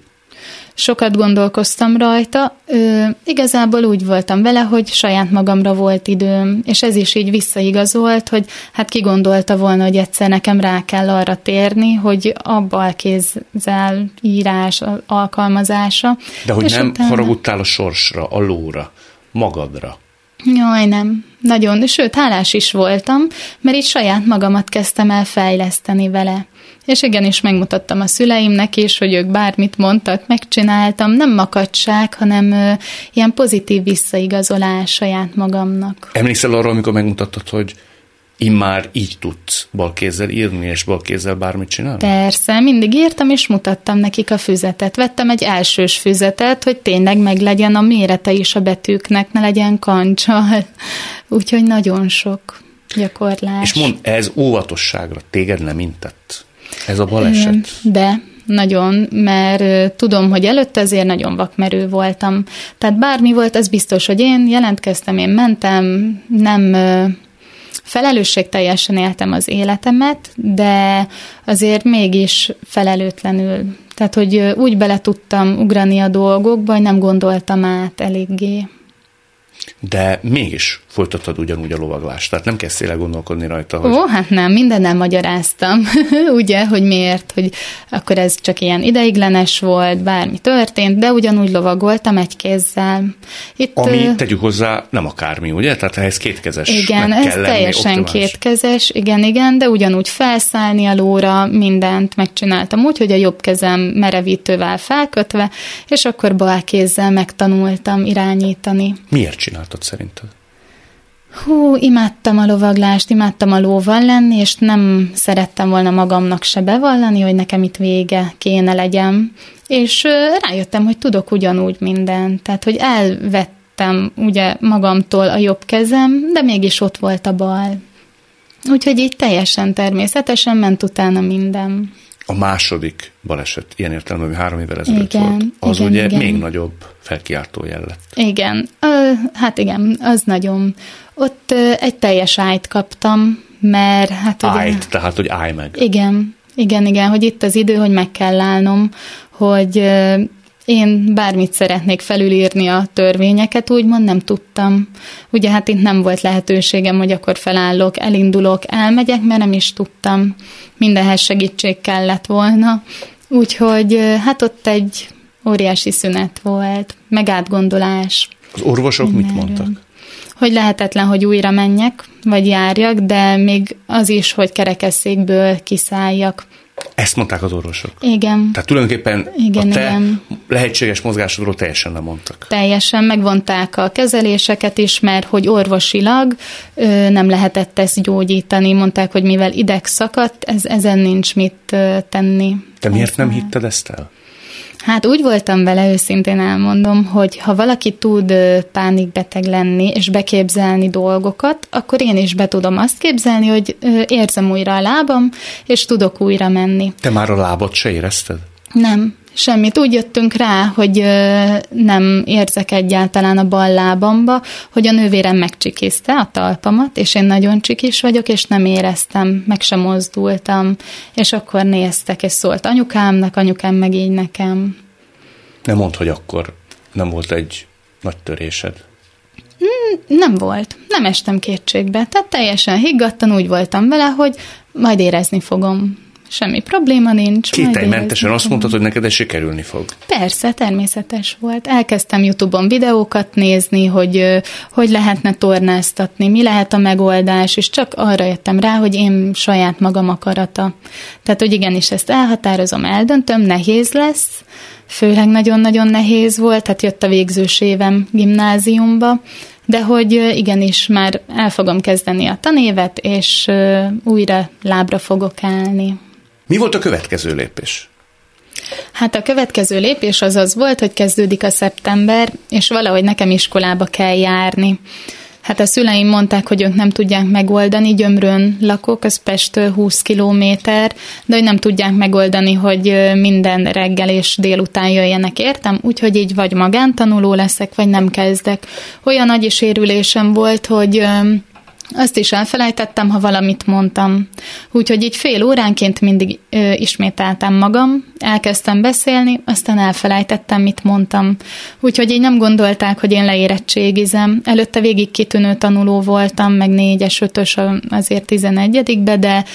Sokat gondolkoztam rajta. Ö, igazából úgy voltam vele, hogy saját magamra volt időm, és ez is így visszaigazolt, hogy hát ki gondolta volna, hogy egyszer nekem rá kell arra térni, hogy a balkézzel írás alkalmazása. De hogy és nem utána- haragudtál a sorsra, a lóra, magadra. Jaj, nem. Nagyon, sőt, hálás is voltam, mert így saját magamat kezdtem el fejleszteni vele. És igenis megmutattam a szüleimnek is, hogy ők bármit mondtak, megcsináltam, nem makadság, hanem ö, ilyen pozitív visszaigazolás saját magamnak. Emlékszel arra, amikor megmutattad, hogy immár így tudsz balkézzel írni, és balkézzel bármit csinálni? Persze, mindig írtam, és mutattam nekik a füzetet. Vettem egy elsős füzetet, hogy tényleg meglegyen a mérete is a betűknek, ne legyen kancsal. Úgyhogy nagyon sok gyakorlás. És mond, ez óvatosságra téged nem intett? Ez a baleset? De, nagyon, mert tudom, hogy előtte azért nagyon vakmerő voltam. Tehát bármi volt, az biztos, hogy én jelentkeztem, én mentem, nem felelősségteljesen éltem az életemet, de azért mégis felelőtlenül. Tehát, hogy úgy bele tudtam ugrani a dolgokba, hogy nem gondoltam át eléggé. De mégis folytattad ugyanúgy a lovaglást, tehát nem kezdtél el gondolkodni rajta, hogy Ó, hát nem, minden nem magyaráztam, ugye, hogy miért, hogy akkor ez csak ilyen ideiglenes volt, bármi történt, de ugyanúgy lovagoltam egy kézzel. Itt, ami, tegyük hozzá, nem akármi, ugye? Tehát ehhez kétkezes igen, ez teljesen optimális. kétkezes, igen, igen, de ugyanúgy felszállni a lóra, mindent megcsináltam úgy, hogy a jobb kezem merevítővel felkötve, és akkor bal kézzel megtanultam irányítani. Miért csináltad szerinted? Hú, imádtam a lovaglást, imádtam a lóval lenni, és nem szerettem volna magamnak se bevallani, hogy nekem itt vége kéne legyen. És rájöttem, hogy tudok ugyanúgy mindent. Tehát, hogy elvettem ugye magamtól a jobb kezem, de mégis ott volt a bal. Úgyhogy így teljesen természetesen ment utána minden. A második baleset, ilyen értelemben, ami három évvel ezelőtt Igen, volt, az igen, ugye igen. még nagyobb felkiáltó jel lett. Igen, ö, hát igen, az nagyon. Ott ö, egy teljes ájt kaptam, mert hát ugye... Állj, tehát, hogy állj meg. Igen, igen, igen, hogy itt az idő, hogy meg kell állnom, hogy én bármit szeretnék felülírni a törvényeket, úgymond nem tudtam. Ugye hát itt nem volt lehetőségem, hogy akkor felállok, elindulok, elmegyek, mert nem is tudtam. Mindenhez segítség kellett volna. Úgyhogy hát ott egy óriási szünet volt, meg átgondolás. Az orvosok mit mondtak? Hogy lehetetlen, hogy újra menjek, vagy járjak, de még az is, hogy kerekesszékből kiszálljak. Ezt mondták az orvosok. Igen. Tehát tulajdonképpen Igen, a te igen. lehetséges mozgásodról teljesen nem mondtak. Teljesen megvonták a kezeléseket is, mert hogy orvosilag ö, nem lehetett ezt gyógyítani. Mondták, hogy mivel ideg szakadt, ez, ezen nincs mit tenni. Te miért nem hitted ezt el? Hát úgy voltam vele, őszintén elmondom, hogy ha valaki tud pánikbeteg lenni és beképzelni dolgokat, akkor én is be tudom azt képzelni, hogy érzem újra a lábam, és tudok újra menni. Te már a lábad se érezted? Nem, Semmit. Úgy jöttünk rá, hogy nem érzek egyáltalán a bal lábamba, hogy a nővérem megcsikiszte a talpamat, és én nagyon csikis vagyok, és nem éreztem, meg sem mozdultam. És akkor néztek, és szólt anyukámnak, anyukám meg így nekem. Nem mondd, hogy akkor nem volt egy nagy törésed. Hmm, nem volt. Nem estem kétségbe. Tehát teljesen higgadtan úgy voltam vele, hogy majd érezni fogom semmi probléma nincs. Kételymentesen azt mondtad, hogy neked ez sikerülni fog. Persze, természetes volt. Elkezdtem YouTube-on videókat nézni, hogy hogy lehetne tornáztatni, mi lehet a megoldás, és csak arra jöttem rá, hogy én saját magam akarata. Tehát, hogy igenis ezt elhatározom, eldöntöm, nehéz lesz, főleg nagyon-nagyon nehéz volt, tehát jött a végzős évem gimnáziumba, de hogy igenis már el fogom kezdeni a tanévet, és újra lábra fogok állni. Mi volt a következő lépés? Hát a következő lépés az az volt, hogy kezdődik a szeptember, és valahogy nekem iskolába kell járni. Hát a szüleim mondták, hogy ők nem tudják megoldani, gyömrön lakok, az Pesttől 20 kilométer, de hogy nem tudják megoldani, hogy minden reggel és délután jöjjenek értem, úgyhogy így vagy magántanuló leszek, vagy nem kezdek. Olyan nagy sérülésem volt, hogy azt is elfelejtettem, ha valamit mondtam. Úgyhogy így fél óránként mindig ö, ismételtem magam, elkezdtem beszélni, aztán elfelejtettem, mit mondtam. Úgyhogy így nem gondolták, hogy én leérettségizem. Előtte végig kitűnő tanuló voltam, meg négyes, ötös azért tizenegyedikbe, de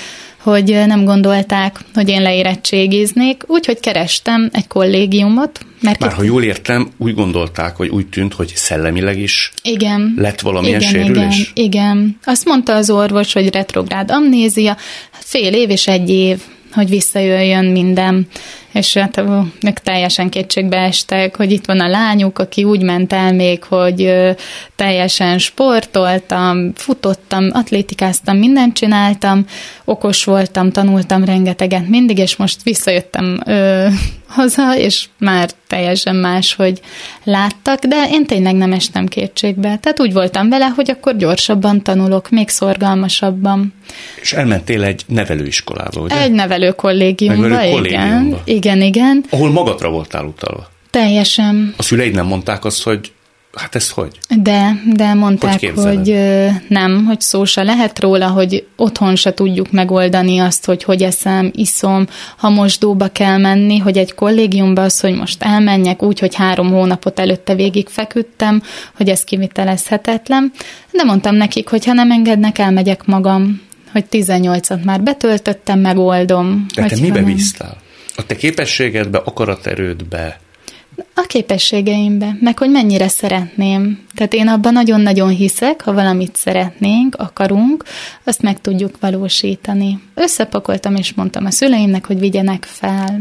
hogy nem gondolták, hogy én leérettségiznék, úgyhogy kerestem egy kollégiumot. Mert Már ha jól értem, úgy gondolták, hogy úgy tűnt, hogy szellemileg is igen, lett valamilyen igen, sérülés? Igen, igen. Azt mondta az orvos, hogy retrográd amnézia, fél év és egy év, hogy visszajöjjön minden és hát meg teljesen kétségbe estek, hogy itt van a lányuk, aki úgy ment el még, hogy teljesen sportoltam, futottam, atlétikáztam, mindent csináltam, okos voltam, tanultam rengeteget mindig, és most visszajöttem ö, haza, és már teljesen más, hogy láttak, de én tényleg nem estem kétségbe. Tehát úgy voltam vele, hogy akkor gyorsabban tanulok, még szorgalmasabban. És elmentél egy nevelőiskolába, ugye? Egy nevelő kollégiumba, nevelő kollégiumba. igen. Igen, igen. Ahol magadra voltál utalva. Teljesen. A szüleid nem mondták azt, hogy hát ez hogy? De, de mondták, hogy, hogy nem, hogy szó se lehet róla, hogy otthon se tudjuk megoldani azt, hogy hogy eszem, iszom, ha mosdóba kell menni, hogy egy kollégiumba az, hogy most elmenjek úgy, hogy három hónapot előtte végig feküdtem, hogy ez kivitelezhetetlen. De mondtam nekik, hogy ha nem engednek, elmegyek magam, hogy 18-at már betöltöttem, megoldom. De te mibe bíztál? A te képességedbe, akaraterődbe? A képességeimbe, meg hogy mennyire szeretném. Tehát én abban nagyon-nagyon hiszek, ha valamit szeretnénk, akarunk, azt meg tudjuk valósítani. Összepakoltam és mondtam a szüleimnek, hogy vigyenek fel,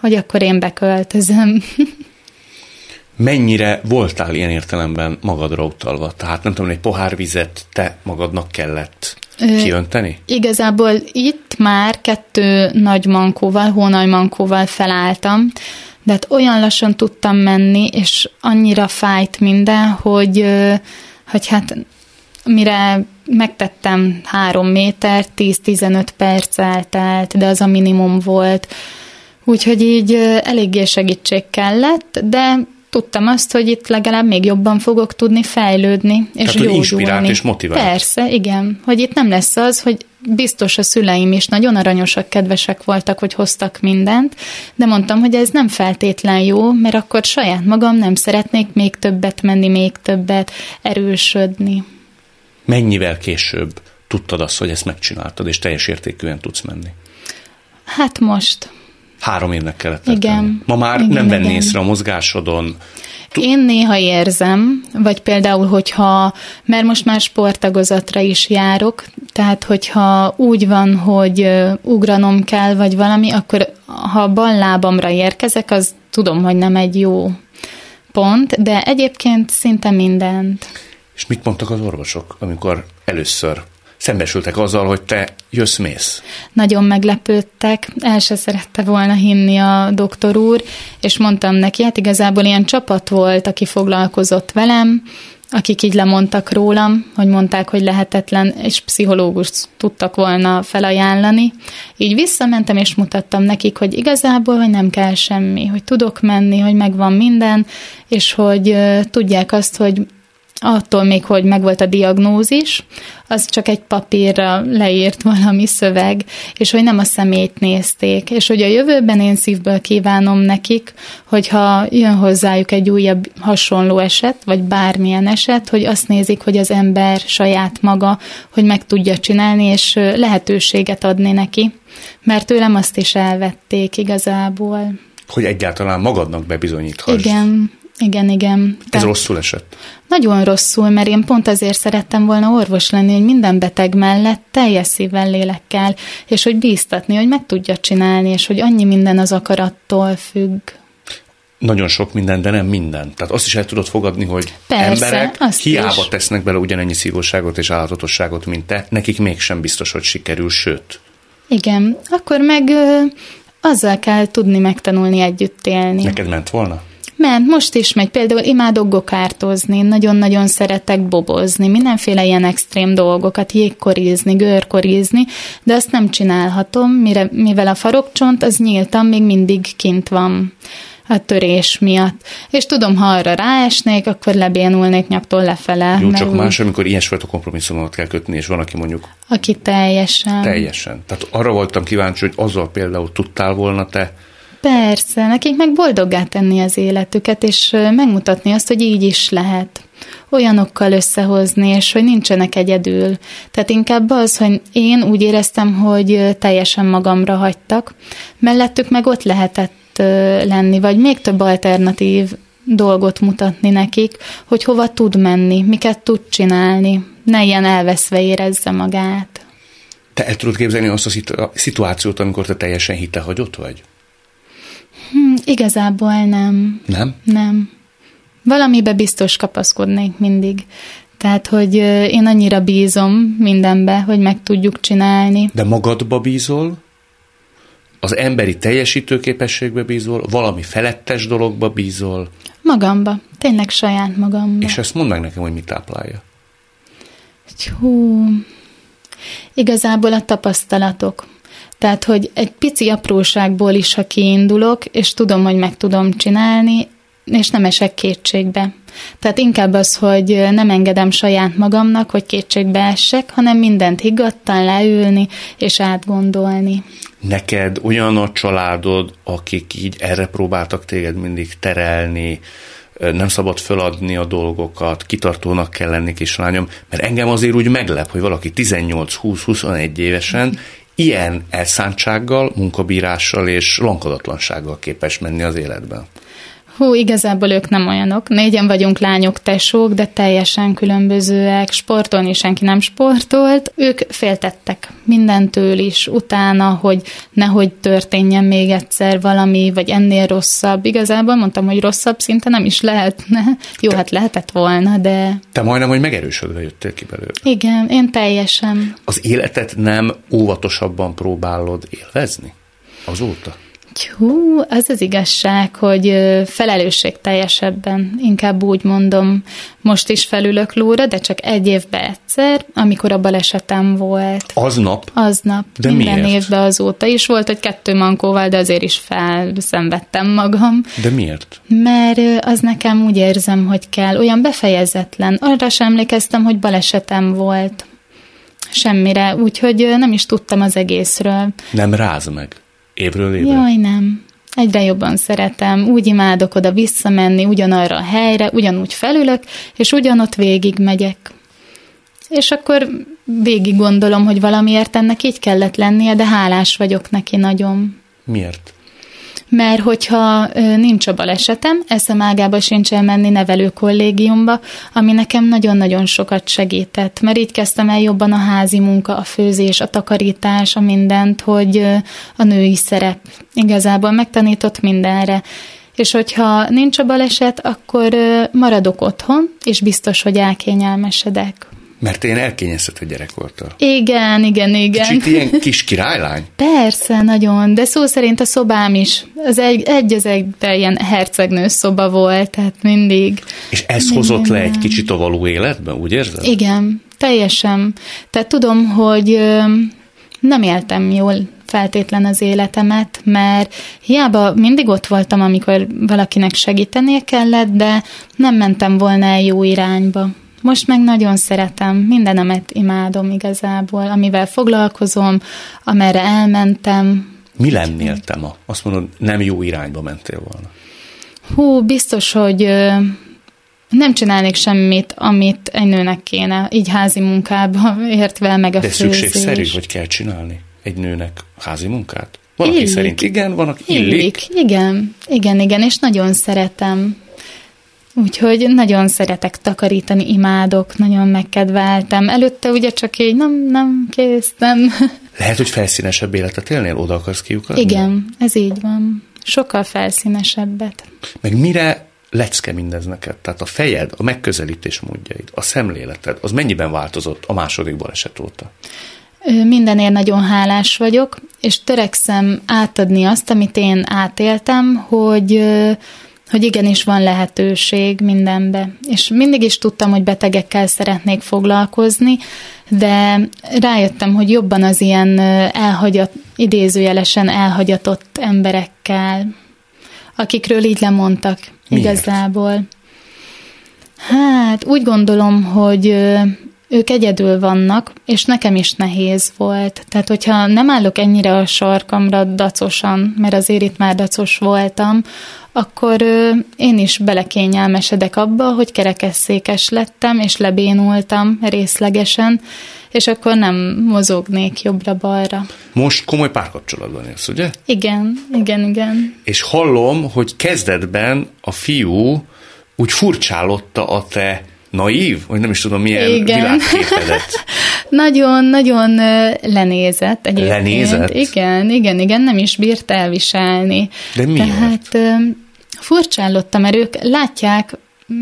hogy akkor én beköltözöm. Mennyire voltál ilyen értelemben magadra utalva? Tehát nem tudom, egy pohár vizet te magadnak kellett kiönteni? Igazából itt már kettő nagy mankóval, hónaj mankóval felálltam, de hát olyan lassan tudtam menni, és annyira fájt minden, hogy, hogy hát mire megtettem három méter, 10-15 perc eltelt, de az a minimum volt. Úgyhogy így eléggé segítség kellett, de tudtam azt, hogy itt legalább még jobban fogok tudni fejlődni, és Tehát, gyógyulni. inspirált és motivált. Persze, igen. Hogy itt nem lesz az, hogy biztos a szüleim is nagyon aranyosak, kedvesek voltak, hogy hoztak mindent, de mondtam, hogy ez nem feltétlen jó, mert akkor saját magam nem szeretnék még többet menni, még többet erősödni. Mennyivel később tudtad azt, hogy ezt megcsináltad, és teljes értékűen tudsz menni? Hát most Három évnek kellett Igen. Ma már igen, nem venni észre a mozgásodon. Én néha érzem, vagy például, hogyha, mert most már sportagozatra is járok, tehát hogyha úgy van, hogy ugranom kell, vagy valami, akkor ha bal lábamra érkezek, az tudom, hogy nem egy jó pont, de egyébként szinte mindent. És mit mondtak az orvosok, amikor először szembesültek azzal, hogy te jössz-mész? Nagyon meglepődtek, el se szerette volna hinni a doktor úr, és mondtam neki, hát igazából ilyen csapat volt, aki foglalkozott velem, akik így lemondtak rólam, hogy mondták, hogy lehetetlen, és pszichológus tudtak volna felajánlani. Így visszamentem, és mutattam nekik, hogy igazából, hogy nem kell semmi, hogy tudok menni, hogy megvan minden, és hogy tudják azt, hogy attól még, hogy megvolt a diagnózis, az csak egy papírra leírt valami szöveg, és hogy nem a szemét nézték, és hogy a jövőben én szívből kívánom nekik, hogyha jön hozzájuk egy újabb hasonló eset, vagy bármilyen eset, hogy azt nézik, hogy az ember saját maga, hogy meg tudja csinálni, és lehetőséget adni neki, mert tőlem azt is elvették igazából. Hogy egyáltalán magadnak bebizonyíthass. Igen, igen, igen. Ez Tehát rosszul esett? Nagyon rosszul, mert én pont azért szerettem volna orvos lenni, hogy minden beteg mellett teljes szívvel, lélekkel, és hogy bíztatni, hogy meg tudja csinálni, és hogy annyi minden az akarattól függ. Nagyon sok minden, de nem minden. Tehát azt is el tudod fogadni, hogy Persze, emberek hiába is. tesznek bele ugyanennyi szívóságot és állatosságot, mint te, nekik mégsem biztos, hogy sikerül, sőt. Igen, akkor meg ö, azzal kell tudni megtanulni együtt élni. Neked ment volna? Ment, most is megy. Például imádok gokártozni, nagyon-nagyon szeretek bobozni, mindenféle ilyen extrém dolgokat, jégkorizni, görkorizni, de azt nem csinálhatom, mire, mivel a farokcsont az nyíltan még mindig kint van a törés miatt. És tudom, ha arra ráesnék, akkor lebénulnék nyaktól lefele. Jó, csak más, amikor ilyesfajta kompromisszumokat kell kötni, és van, aki mondjuk... Aki teljesen. Teljesen. Tehát arra voltam kíváncsi, hogy azzal például tudtál volna te Persze, nekik meg boldoggá tenni az életüket, és megmutatni azt, hogy így is lehet olyanokkal összehozni, és hogy nincsenek egyedül. Tehát inkább az, hogy én úgy éreztem, hogy teljesen magamra hagytak, mellettük meg ott lehetett lenni, vagy még több alternatív dolgot mutatni nekik, hogy hova tud menni, miket tud csinálni, ne ilyen elveszve érezze magát. Te el tudod képzelni azt a szituációt, amikor te teljesen hitehagyott vagy? Hmm, igazából nem. Nem? Nem. Valamibe biztos kapaszkodnék mindig. Tehát, hogy én annyira bízom mindenbe, hogy meg tudjuk csinálni. De magadba bízol? Az emberi teljesítőképességbe bízol? Valami felettes dologba bízol? Magamba. Tényleg saját magamba. És ezt mondd meg nekem, hogy mit táplálja. Hú. Igazából a tapasztalatok. Tehát, hogy egy pici apróságból is, ha kiindulok, és tudom, hogy meg tudom csinálni, és nem esek kétségbe. Tehát inkább az, hogy nem engedem saját magamnak, hogy kétségbe essek, hanem mindent higgadtan leülni és átgondolni. Neked olyan a családod, akik így erre próbáltak téged mindig terelni, nem szabad föladni a dolgokat, kitartónak kell lenni, kislányom, mert engem azért úgy meglep, hogy valaki 18-20-21 évesen ilyen elszántsággal, munkabírással és lankadatlansággal képes menni az életben. Hú, igazából ők nem olyanok. Négyen vagyunk lányok, tesók, de teljesen különbözőek. Sportolni senki nem sportolt. Ők féltettek mindentől is utána, hogy nehogy történjen még egyszer valami, vagy ennél rosszabb. Igazából mondtam, hogy rosszabb szinte nem is lehetne. Jó, te, hát lehetett volna, de... Te majdnem, hogy megerősödve jöttél ki belőle. Igen, én teljesen. Az életet nem óvatosabban próbálod élvezni azóta? Hú, az az igazság, hogy felelősség teljesebben, inkább úgy mondom, most is felülök lóra, de csak egy évben egyszer, amikor a balesetem volt. Aznap? Aznap. De Minden miért? évben azóta is volt, hogy kettő mankóval, de azért is felszenvedtem magam. De miért? Mert az nekem úgy érzem, hogy kell, olyan befejezetlen. Arra sem emlékeztem, hogy balesetem volt. Semmire, úgyhogy nem is tudtam az egészről. Nem ráz meg? Évről évre? Jaj, nem. Egyre jobban szeretem, úgy imádok oda visszamenni, ugyanarra a helyre, ugyanúgy felülök, és ugyanott végig megyek. És akkor végig gondolom, hogy valamiért ennek így kellett lennie, de hálás vagyok neki nagyon. Miért? Mert hogyha nincs a balesetem, eszem ágába sincs elmenni nevelő kollégiumba, ami nekem nagyon-nagyon sokat segített, mert így kezdtem el jobban a házi munka, a főzés, a takarítás, a mindent, hogy a női szerep igazából megtanított mindenre. És hogyha nincs a baleset, akkor maradok otthon, és biztos, hogy elkényelmesedek. Mert én elkényeztetett gyerek voltam. Igen, igen, igen. Kicsit ilyen kis királylány? Persze, nagyon, de szó szerint a szobám is, az egy, egy az egyben ilyen hercegnő szoba volt, tehát mindig. És ez mindig hozott le egy kicsit a való életben, úgy érzed? Igen, teljesen. Tehát tudom, hogy nem éltem jól feltétlen az életemet, mert hiába mindig ott voltam, amikor valakinek segítenie kellett, de nem mentem volna el jó irányba. Most meg nagyon szeretem, mindenemet imádom igazából, amivel foglalkozom, amerre elmentem. Mi lennél te ma? Azt mondod, nem jó irányba mentél volna. Hú, biztos, hogy nem csinálnék semmit, amit egy nőnek kéne, így házi munkába értve, meg a De főzés. szükségszerű, hogy kell csinálni egy nőnek házi munkát? Van, aki Illik. szerint igen, van, aki illik. Illik, igen, igen, igen, és nagyon szeretem. Úgyhogy nagyon szeretek takarítani, imádok, nagyon megkedveltem. Előtte ugye csak így nem, nem, kész, nem. Lehet, hogy felszínesebb életet élnél, oda akarsz kiukadni? Igen, ez így van. Sokkal felszínesebbet. Meg mire lecke mindez neked? Tehát a fejed, a megközelítés módjaid, a szemléleted, az mennyiben változott a második baleset óta? Mindenért nagyon hálás vagyok, és törekszem átadni azt, amit én átéltem, hogy, hogy igenis van lehetőség mindenbe. És mindig is tudtam, hogy betegekkel szeretnék foglalkozni, de rájöttem, hogy jobban az ilyen elhagyat, idézőjelesen elhagyatott emberekkel, akikről így lemondtak Miért? igazából. Hát úgy gondolom, hogy ők egyedül vannak, és nekem is nehéz volt. Tehát, hogyha nem állok ennyire a sarkamra dacosan, mert azért itt már dacos voltam, akkor én is belekényelmesedek abba, hogy kerekesszékes lettem, és lebénultam részlegesen, és akkor nem mozognék jobbra-balra. Most komoly párkapcsolatban élsz, ugye? Igen, igen, igen. És hallom, hogy kezdetben a fiú úgy furcsálotta a te naív, vagy nem is tudom milyen Igen. világképedet. Nagyon-nagyon lenézett egyébként. Lenézett? Igen, igen, igen, nem is bírt elviselni. De miért? Tehát furcsállottam, mert ők látják,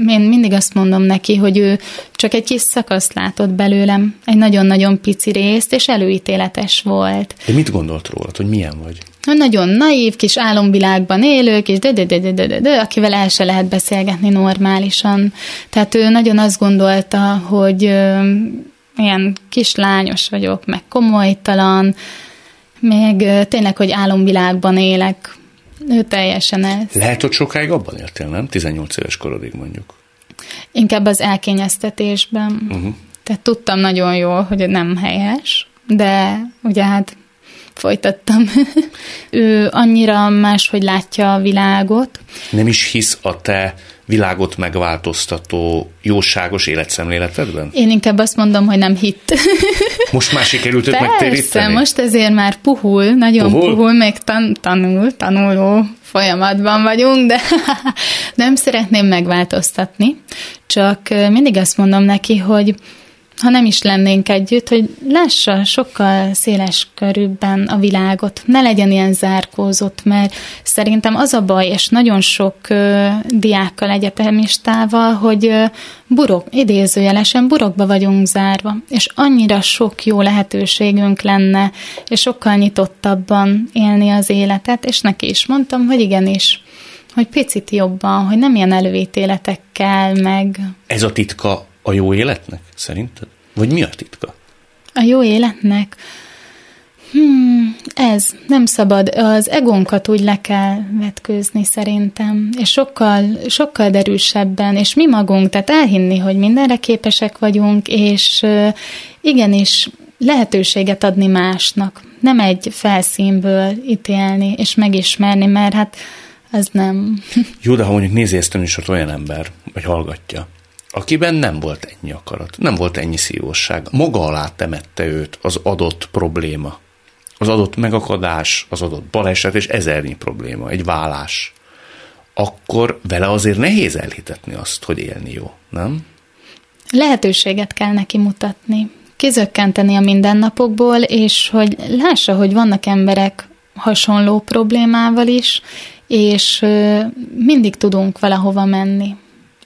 én mindig azt mondom neki, hogy ő csak egy kis szakaszt látott belőlem, egy nagyon-nagyon pici részt, és előítéletes volt. De mit gondolt rólad, hogy milyen vagy? Nagyon naív, kis álomvilágban élők, és de, de, de, de, de, de, de, akivel el se lehet beszélgetni normálisan. Tehát ő nagyon azt gondolta, hogy ilyen kislányos vagyok, meg komolytalan, meg ö, tényleg, hogy álomvilágban élek. Ő teljesen ez. Lehet, hogy sokáig abban éltél, nem? 18 éves korodig mondjuk. Inkább az elkényeztetésben. Uh-huh. Tehát tudtam nagyon jól, hogy nem helyes, de ugye hát folytattam. ő annyira máshogy látja a világot, Nem is hisz a te világot megváltoztató jóságos életszemléletedben? Én inkább azt mondom, hogy nem hitt. Most már sikerült őt megtéríteni? most ezért már puhul, nagyon Puhul? puhul, még tan- tanul, tanuló folyamatban vagyunk, de nem szeretném megváltoztatni. Csak mindig azt mondom neki, hogy ha nem is lennénk együtt, hogy lássa sokkal széles körülben a világot, ne legyen ilyen zárkózott, mert szerintem az a baj, és nagyon sok ö, diákkal, egyetemistával, hogy ö, burok, idézőjelesen burokba vagyunk zárva, és annyira sok jó lehetőségünk lenne, és sokkal nyitottabban élni az életet, és neki is mondtam, hogy igenis, hogy picit jobban, hogy nem ilyen előítéletekkel, meg Ez a titka a jó életnek, szerinted? Vagy mi a titka? A jó életnek? Hmm, ez nem szabad. Az egónkat úgy le kell vetkőzni szerintem, és sokkal, sokkal derűsebben, és mi magunk, tehát elhinni, hogy mindenre képesek vagyunk, és igenis lehetőséget adni másnak, nem egy felszínből ítélni és megismerni, mert hát az nem. Jó, de ha mondjuk nézi ezt önműsort olyan ember, vagy hallgatja, akiben nem volt ennyi akarat, nem volt ennyi szívosság, maga alá temette őt az adott probléma, az adott megakadás, az adott baleset és ezernyi probléma, egy vállás, akkor vele azért nehéz elhitetni azt, hogy élni jó, nem? Lehetőséget kell neki mutatni, kizökkenteni a mindennapokból, és hogy lássa, hogy vannak emberek hasonló problémával is, és mindig tudunk valahova menni.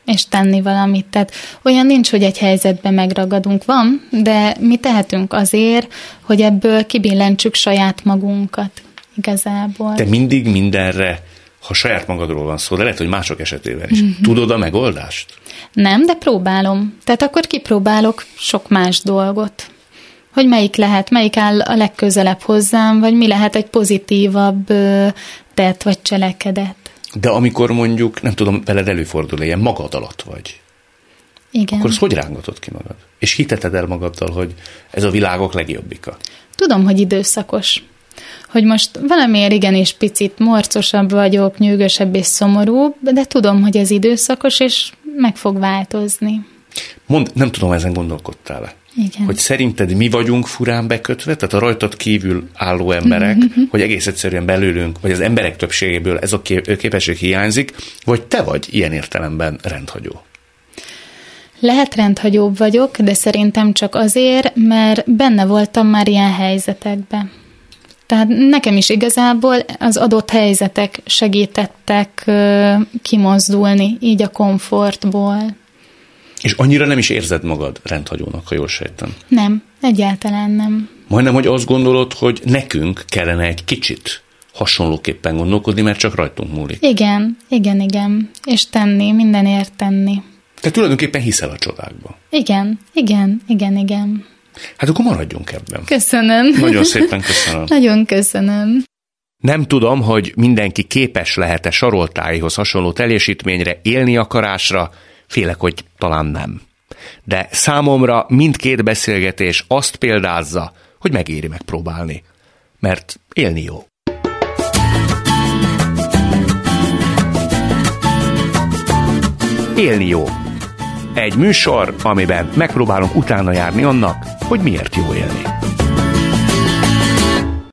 És tenni valamit. Tehát olyan nincs, hogy egy helyzetben megragadunk. Van, de mi tehetünk azért, hogy ebből kibillentsük saját magunkat igazából. Te mindig mindenre, ha saját magadról van szó, de lehet, hogy mások esetében is. Mm-hmm. Tudod a megoldást? Nem, de próbálom. Tehát akkor kipróbálok sok más dolgot. Hogy melyik lehet, melyik áll a legközelebb hozzám, vagy mi lehet egy pozitívabb tett vagy cselekedet. De amikor mondjuk, nem tudom, veled előfordul ilyen magad alatt vagy, Igen. akkor azt hogy rángatod ki magad? És hiteted el magaddal, hogy ez a világok legjobbika? Tudom, hogy időszakos. Hogy most valamiért igenis picit morcosabb vagyok, nyűgösebb és szomorúbb, de tudom, hogy ez időszakos, és meg fog változni. Mond, nem tudom, ezen gondolkodtál-e? Igen. Hogy szerinted mi vagyunk furán bekötve, tehát a rajtad kívül álló emberek, hogy egész egyszerűen belőlünk, vagy az emberek többségéből ez a képesség hiányzik, vagy te vagy ilyen értelemben rendhagyó? Lehet rendhagyóbb vagyok, de szerintem csak azért, mert benne voltam már ilyen helyzetekben. Tehát nekem is igazából az adott helyzetek segítettek kimozdulni így a komfortból. És annyira nem is érzed magad rendhagyónak, ha jól sejtem. Nem, egyáltalán nem. Majdnem, hogy azt gondolod, hogy nekünk kellene egy kicsit hasonlóképpen gondolkodni, mert csak rajtunk múlik. Igen, igen, igen. És tenni, mindenért tenni. Te tulajdonképpen hiszel a csodákba. Igen, igen, igen, igen. Hát akkor maradjunk ebben. Köszönöm. Nagyon szépen köszönöm. Nagyon köszönöm. Nem tudom, hogy mindenki képes lehet-e saroltáihoz hasonló teljesítményre, élni akarásra, félek, hogy talán nem. De számomra mindkét beszélgetés azt példázza, hogy megéri megpróbálni. Mert élni jó. Élni jó. Egy műsor, amiben megpróbálunk utána járni annak, hogy miért jó élni.